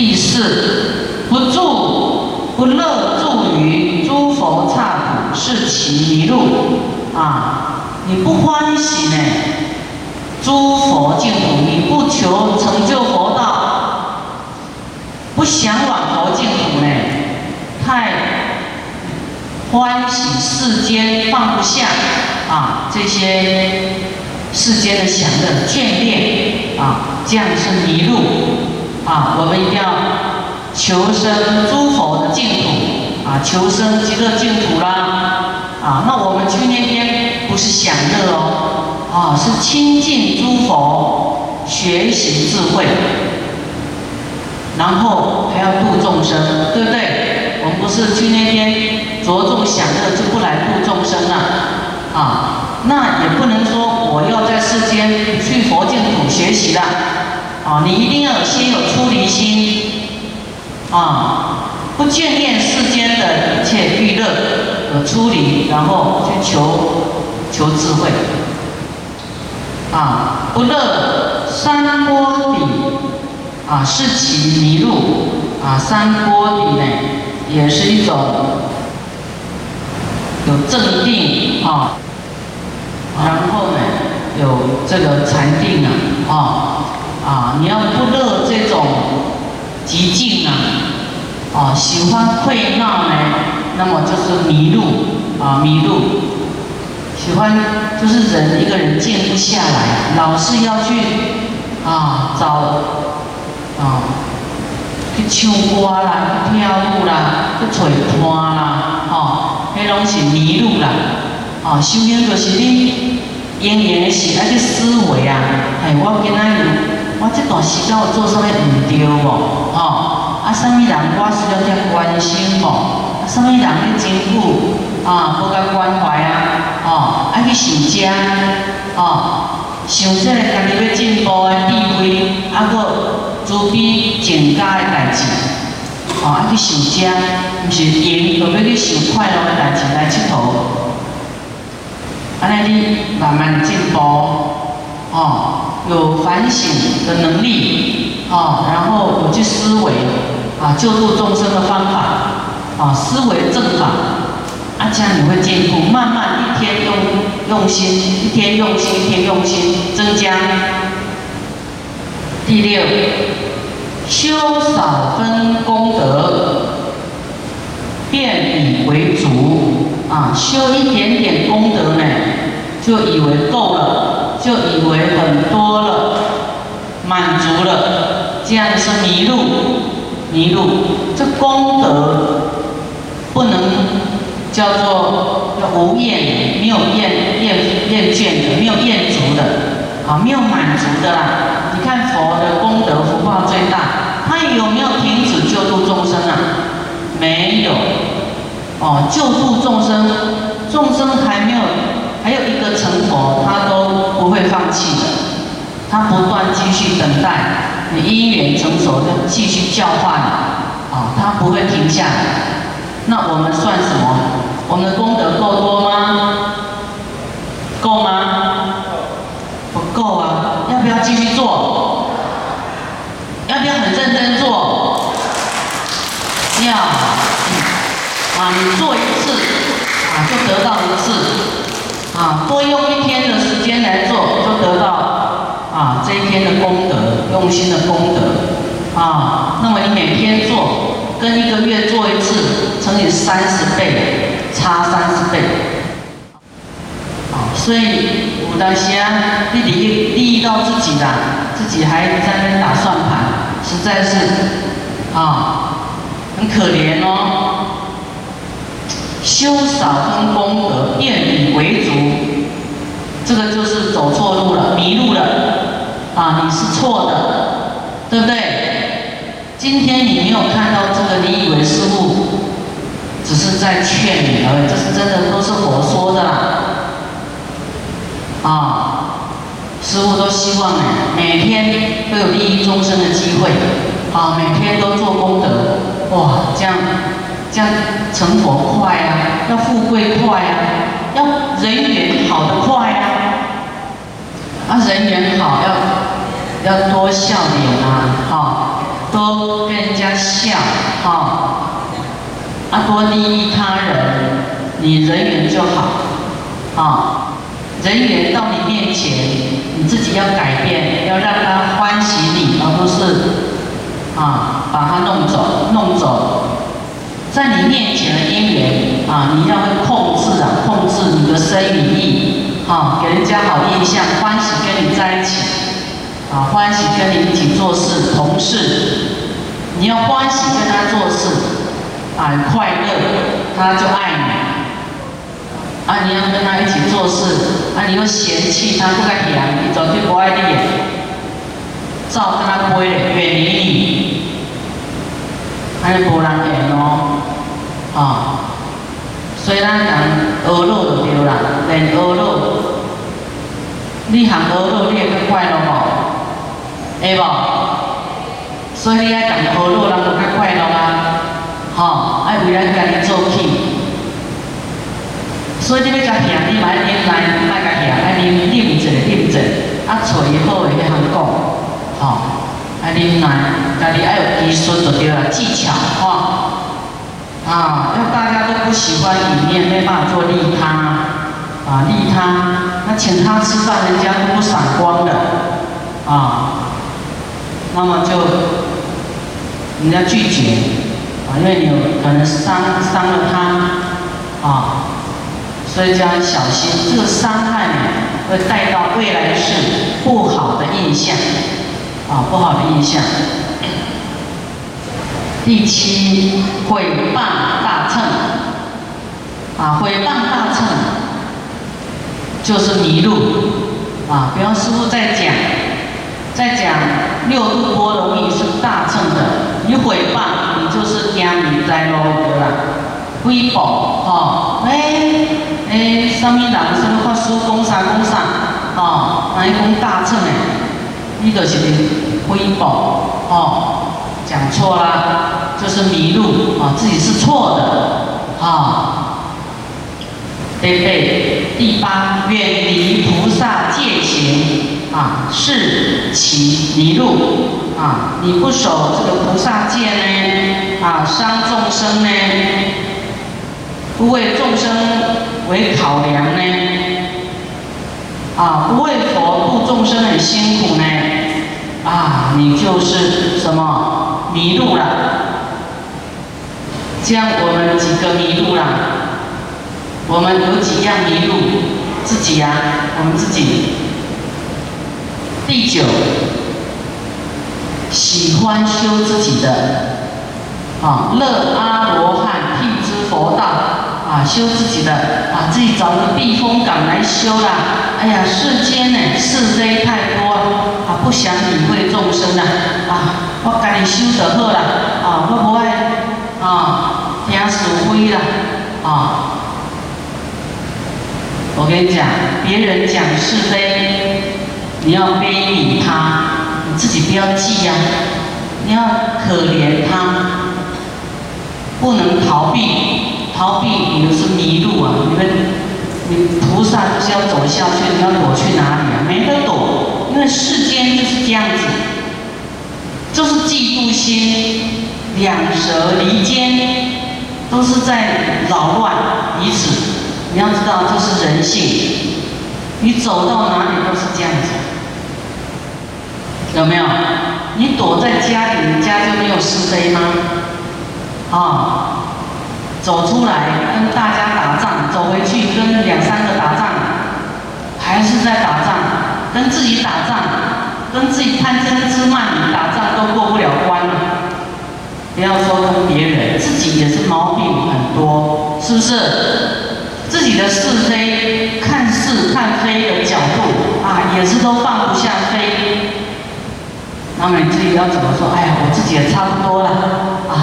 第四，不住不乐住于诸佛刹土，是其迷路啊！你不欢喜呢？诸佛净土，你不求成就佛道，不想往佛净土呢？太欢喜世间放不下啊！这些世间的享乐眷恋啊，这样是迷路啊！我们一定要求生诸佛的净土啊，求生极乐净土啦啊！那我们去那边不是享乐哦，啊，是亲近诸佛，学习智慧，然后还要度众生，对不对？我们不是去那边着重享乐，就不来度众生了啊？那也不能说我要在世间去佛净土学习的，啊，你一定要先有出离心，啊，不眷恋世间的一切欲乐，而出离，然后去求求智慧，啊，不乐三波底，啊，是其迷路，啊，三波底呢，也是一种有正定啊。然后呢，有这个禅定啊，啊啊，你要不乐这种极静啊，啊，喜欢会闹呢，那么就是迷路啊，迷路，喜欢就是人一个人静不下来，老是要去啊找啊去唱歌啦，去跳舞啦，去找伴啦，哦，迄拢是迷路啦。哦，修行就是你因缘的时，爱去思维啊！哎，我今仔日，我这段时间我做啥物唔对无？哦，啊，啥物人我需要点关心无？啊，啥物人去照顾啊，无甲关怀啊？哦，啊去想家，哦，想这个家己要进步的智慧，啊，个慈悲增加的代志，哦，啊去想家，毋是因，就要去想快乐的代志来佚佗。安尼你慢慢进步，哦，有反省的能力，哦，然后有去思维，啊，救助众生的方法，啊，思维正法，啊，这样你会进步，慢慢一天用用心，一天用心，一天用心，增加。第六，修少分功德，便以为足。啊，修一点点功德呢，就以为够了，就以为很多了，满足了，这样是迷路，迷路。这功德不能叫做无厌，没有厌厌厌倦的，没有厌足的，啊，没有满足的啦。你看佛的功德福报最大，他有没有停止救度众生啊？没有。哦，救度众生，众生还没有，还有一个成佛，他都不会放弃的，他不断继续等待，你因缘成熟就继续教化你，啊，他不会停下。那我们算什么？我们的功德够多吗？够吗？不够啊！要不要继续做？要不要很认真做？要。啊，你做一次，啊，就得到一次，啊，多用一天的时间来做，就得到啊这一天的功德，用心的功德，啊，那么你每天做，跟一个月做一次，乘以三十倍，差三十倍，啊，所以有的时啊，你利益利益到自己的，自己还在那打算盘，实在是啊，很可怜哦。修少分功德，变以为足，这个就是走错路了，迷路了啊！你是错的，对不对？今天你没有看到这个，你以为师傅只是在劝你而已，这是真的，都是佛说的啦。啊，师傅都希望呢，每天都有利益众生的机会，啊，每天都做功德，哇，这样。这样成佛快啊，要富贵快啊，要人缘好的快啊，啊人缘好要要多笑脸啊，哈，多多跟人家笑，哈，啊，多利益他人，你人缘就好，啊，人缘到你面前，你自己要改变，要让他欢喜你，而不是啊把他弄走，弄走，在你面前的姻缘啊，你要控制啊，控制你的生与意，啊，给人家好印象，欢喜跟你在一起。啊，欢喜跟你一起做事，同事，你要欢喜跟他做事，啊，快乐，他就爱你。啊，你要跟他一起做事，啊，你又嫌弃他不该养你，绝对不爱你，照跟他背的，远离你，还是无人缘哦，啊，虽然讲恶路就对啦，连恶路，你行恶路，你会更快乐无？会无？所以你爱讲好路，人就较快乐啊！吼，爱为咱家己做起。所以你要甲听，你买饮来，卖甲听，爱啉啉者啉者，啊，找伊好诶迄项讲，吼，爱啉来，家己爱有技术就对啦，技巧，吼，啊，因为大家都不喜欢里面没办法做利他，啊，利他，那请他吃饭，人家都不闪光的，啊。那么就人家拒绝啊，因为你有可能伤伤了他啊，所以就要小心，这个伤害呢会带到未来是不好的印象啊，不好的印象。第七，毁谤大乘啊，毁谤大乘就是迷路啊，比方师傅在讲。在讲六度波罗蜜是大乘的，你毁谤，你就是惊迷灾咯，对啦。诽谤，哦，哎哎，什么人，什么法师讲啥讲啥，吼，那伊讲大乘诶，你就是诽谤，哦，讲错啦，就是迷路，啊，自己是错的，啊，对不对？第八，远离菩萨戒行。啊，是其迷路啊！你不守这个菩萨戒呢？啊，伤众生呢？不为众生为考量呢？啊，不为佛度众生很辛苦呢？啊，你就是什么迷路了？这样我们几个迷路了？我们有几样迷路？自己呀，我们自己。第九，喜欢修自己的啊，乐阿罗汉辟支佛道啊，修自己的啊，自己找个避风港来修啦。哎呀，世间呢是非太多啊，不想理会众生啊啊，我赶紧修得好啦啊，我不爱啊听是非啦啊。我跟你讲，别人讲是非。你要悲悯他，你自己不要记呀。你要可怜他，不能逃避，逃避你就是迷路啊！你们，你菩萨就是要走下去，你要躲去哪里啊？没得躲，因为世间就是这样子，就是嫉妒心，两舌离间，都是在扰乱彼此。你要知道，这是人性，你走到哪里都是这样子。有没有？你躲在家里，你家就没有是非吗？啊，走出来跟大家打仗，走回去跟两三个打仗，还是在打仗，跟自己打仗，跟自己贪嗔痴慢疑打仗都过不了关了。不要说跟别人，自己也是毛病很多，是不是？自己的是非，看是看非的角度啊，也是都放不下非。那么你自己要怎么说？哎呀，我自己也差不多了啊！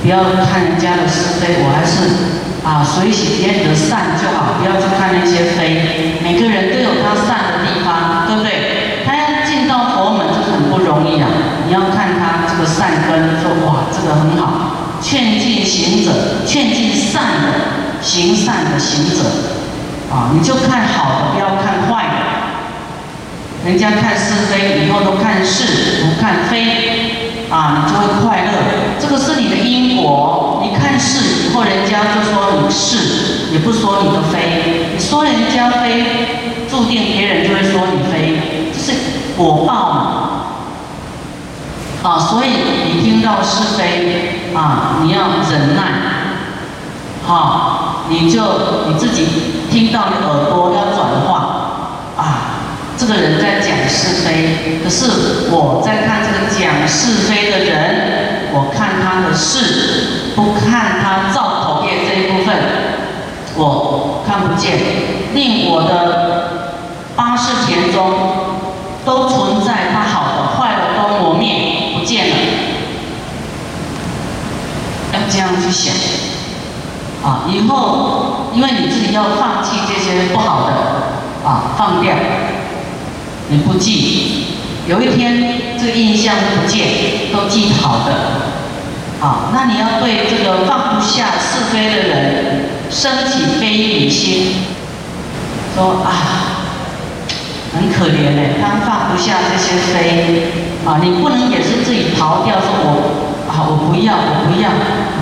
不要看人家的是非，我还是啊随喜别人的善就好，不要去看那些非。每个人都有他善的地方，对不对？他要进到佛门，这很不容易啊！你要这个善根，说哇，这个很好。劝进行者，劝进善的行善的行者啊，你就看好的，不要看坏的。人家看是非，以后都看是，不看非，啊，你就会快乐。这个是你的因果。你看是以后，人家就说你是，也不说你的非。你说人家非，注定别人就会说你非，这是果报嘛。啊，所以你听到是非啊，你要忍耐。好，你就你自己听到你耳朵要转化啊。这个人在讲是非，可是我在看这个讲是非的人，我看他的事，不看他造口业这一部分，我看不见。令我的八世田中都存在他好的、坏的都磨灭不见了，要这样去想啊！以后因为你自己要放弃这些不好的啊，放掉。你不记，有一天这个印象不见，都记好的，啊，那你要对这个放不下是非的人升起悲悯心，说啊，很可怜嘞，他放不下这些非，啊，你不能也是自己逃掉，说我啊，我不要，我不要，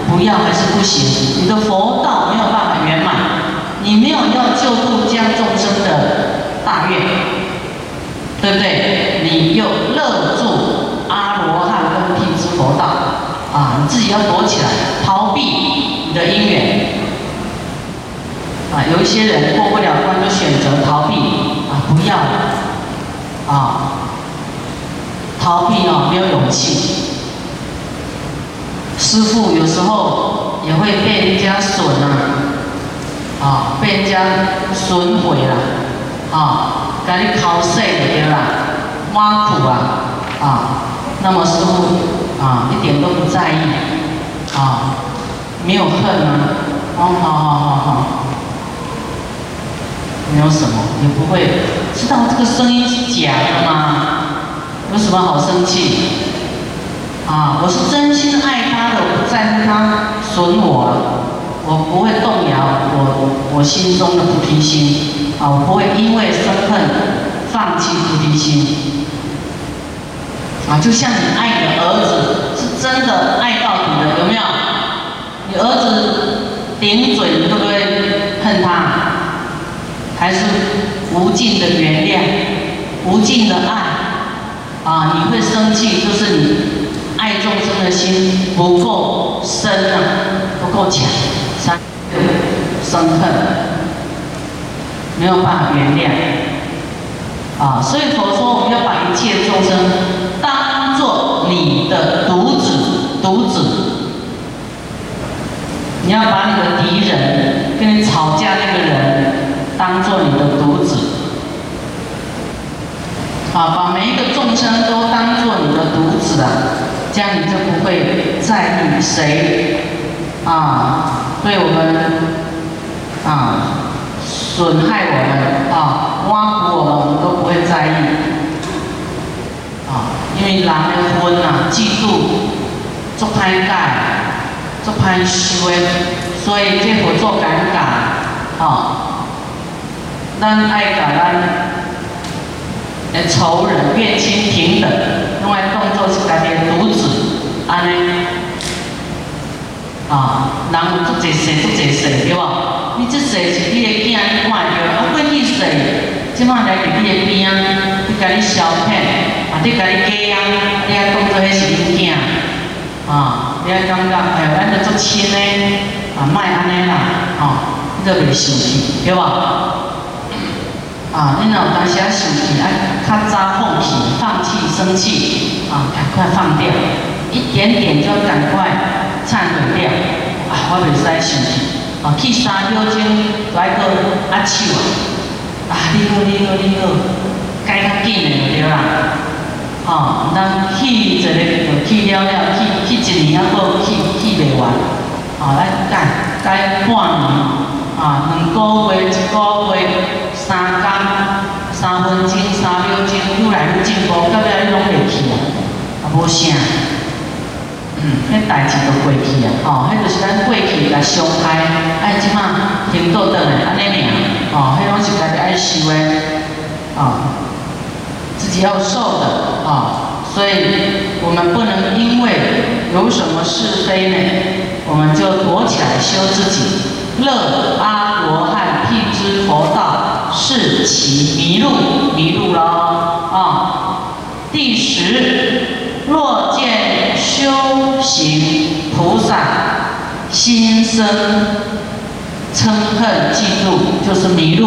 不要还是不行，你的佛道没有办法圆满，你没有要救度将众生的大愿。对不对？你又勒住阿罗汉跟辟支佛道啊！你自己要躲起来，逃避你的因缘啊！有一些人过不了关，就选择逃避啊！不要啊！逃避啊，没有勇气。师傅有时候也会被人家损啊，啊，被人家损毁了啊！给你考试的对啦，挖苦啊，啊，那么师傅啊一点都不在意，啊，没有恨啊，哦，好好好好，没有什么，也不会知道这个声音是假的吗？有什么好生气？啊，我是真心爱他的，我不在乎他损我，我不会动摇我我心中的菩提心。啊，我不会因为生恨放弃菩提心。啊，就像你爱你的儿子，是真的爱到底的，有没有？你儿子顶嘴，你会不会恨他？还是无尽的原谅，无尽的爱？啊，你会生气，就是你爱众生的心不够深啊，不够强，三生恨。没有办法原谅，啊，所以佛说我们要把一切众生当做你的独子，独子，你要把你的敌人跟你吵架那个人当做你的独子，啊，把每一个众生都当做你的独子啊，这样你就不会在意谁，啊，对我们，啊。损害我们啊，挖苦我们，我们都不会在意啊，因为人的婚啊，嫉妒做歹改，做歹修，所以这佛做尴尬啊，咱爱甲咱的仇人、怨亲平等，用来当作是家己的独子，安尼啊，人有足济世，足济世，对无？你这世是你的囝，你看着，啊，过去世，即摆来伫你的边，你甲你消遣，啊，你甲你家啊，你还当作迄是恁囝，啊，你还感觉，哎呦，咱着足亲呢，啊，莫安尼啦，吼，你着袂生气，对无？啊，你若有当时啊生气，啊，较早放弃，放弃生气，啊，赶快放掉，一点点就赶快忏悔掉，啊，我袂使生气。啊，去三秒钟来个握手啊！啊，你好，你好，你好，改较紧的就对啦。哦，咱去一个就去了了，去去一年还阁去去袂完。哦，来改改半年，啊，两个月、一个月、三工、三分钟、三秒钟，愈来愈进步，到尾你拢袂去啊，啊，无啥。嗯，迄代志都过去啊，吼，迄就是咱过去甲伤害，哎，即马停倒倒来，安尼尔，吼，迄拢是家己爱受的，啊，自己要受的，啊，所以我们不能因为有什么是非呢，我们就躲起来修自己。乐阿罗汉辟支佛道，是其迷路，迷路了啊。第十，心生嗔恨嫉妒，就是迷路。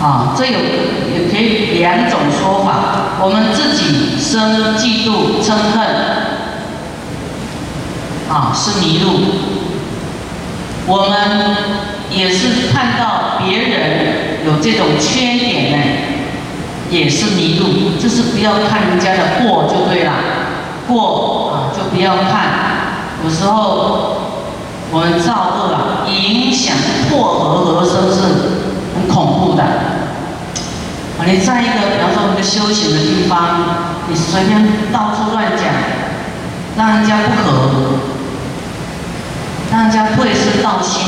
啊，这有也可以两种说法。我们自己生嫉妒、嗔恨，啊，是迷路。我们也是看到别人有这种缺点呢，也是迷路。就是不要看人家的过就对了，过不要看。有时候我们造恶啊，影响破和合生是。很恐怖的，啊！你在一个，比方说一个修行的地方，你随便到处乱讲，让人家不和，让人家退失道心，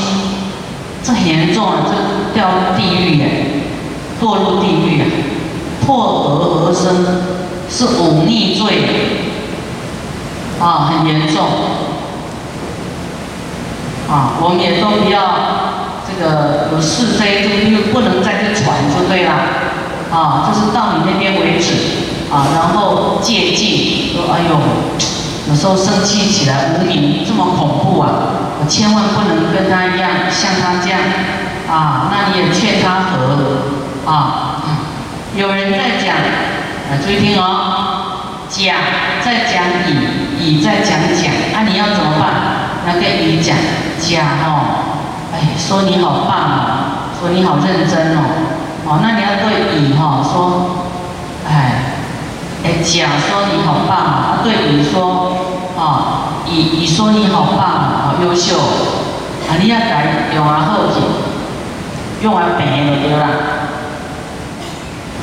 这很严重啊！这掉地狱耶，堕入地狱啊！破和而生是忤逆罪，啊，很严重，啊，我们也都不要。这个有是非就又不能再去传就对了，啊，就是到你那边为止，啊，然后戒禁，说哎呦，有时候生气起来无名这么恐怖啊，我千万不能跟他一样，像他这样，啊，那你也劝他和，啊，有人在讲，啊，注意听哦，甲在讲乙，乙在讲甲，啊，你要怎么办？要跟乙讲，甲哦。哎，说你好棒哦，说你好认真哦，哦，那你要对乙哈说，哎，哎，甲说你好棒啊，对乙说，啊，乙乙说你好棒，好优秀，啊，你要改用完后体，用完本就对了。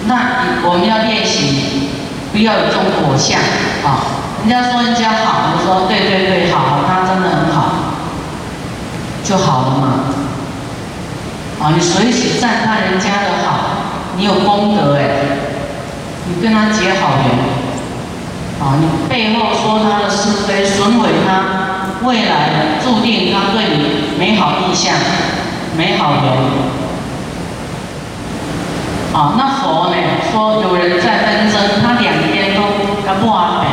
那我们要练习，不要有这种火相啊。人家说人家好，我说对对对，好，他真的很好。就好了嘛，啊，你随时赞叹人家的好，你有功德哎，你跟他结好缘，啊，你背后说他的是非，损毁他，未来注定他对你没好印象，没好缘，啊，那佛呢说有人在纷争，他两边都不完美，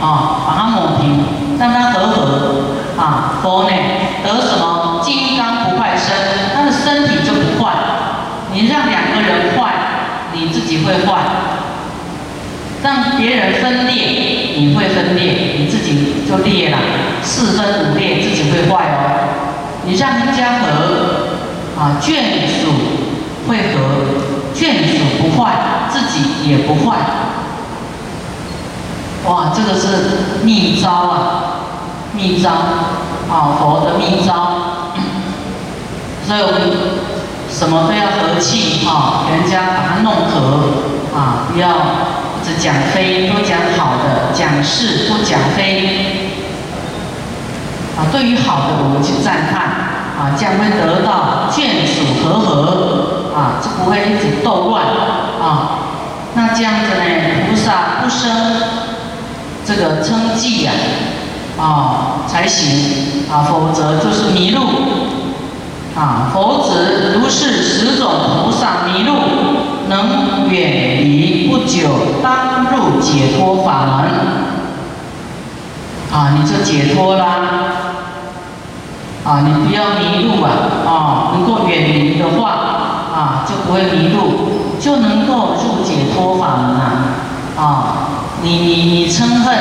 啊，把它抹平，让他和和，啊，佛呢得什么？金刚不坏身，他的身体就不坏。你让两个人坏，你自己会坏；让别人分裂，你会分裂，你自己就裂了，四分五裂，自己会坏哦。你让人家和，啊，眷属会和，眷属不坏，自己也不坏。哇，这个是秘招啊，秘招，啊，佛的秘招。所以我们什么都要和气哈，人家把它弄和啊，不要只讲非，多讲好的，讲是不讲非啊。对于好的，我们去赞叹啊，将会得到眷属和和啊，就不会一直斗乱啊。那这样子呢，菩萨不生这个称计呀啊才行啊，否则就是迷路。啊，佛子如是十种菩萨迷路，能远离不久，当入解脱法门。啊，你就解脱啦。啊，你不要迷路啊！啊，能够远离的话，啊，就不会迷路，就能够入解脱法门啊！啊，你你你嗔恨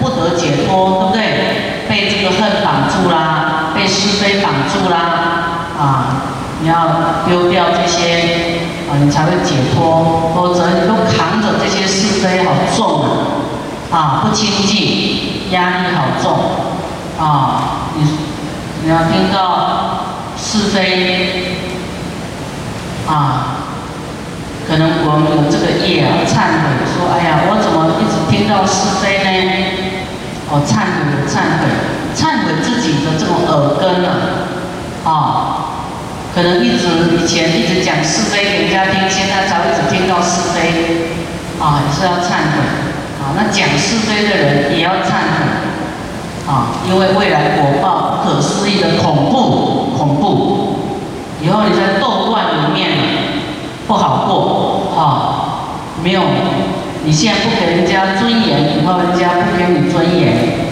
不得解脱，对不对？被这个恨绑住啦，被是非绑住啦。啊，你要丢掉这些啊，你才会解脱。否则你都扛着这些是非，好重啊！啊，不清净，压力好重啊！你你要听到是非啊，可能我们有这个业啊，忏悔说：哎呀，我怎么一直听到是非呢？哦，忏悔，忏悔，忏悔自己的这种耳根啊，啊。可能一直以前一直讲是非给人家听，现在才会只听到是非，啊，也是要忏悔，啊，那讲是非的人也要忏悔，啊，因为未来果报不可思议的恐怖，恐怖，以后你在斗乱里面不好过，啊，没有，你现在不给人家尊严，以后人家不给你尊严。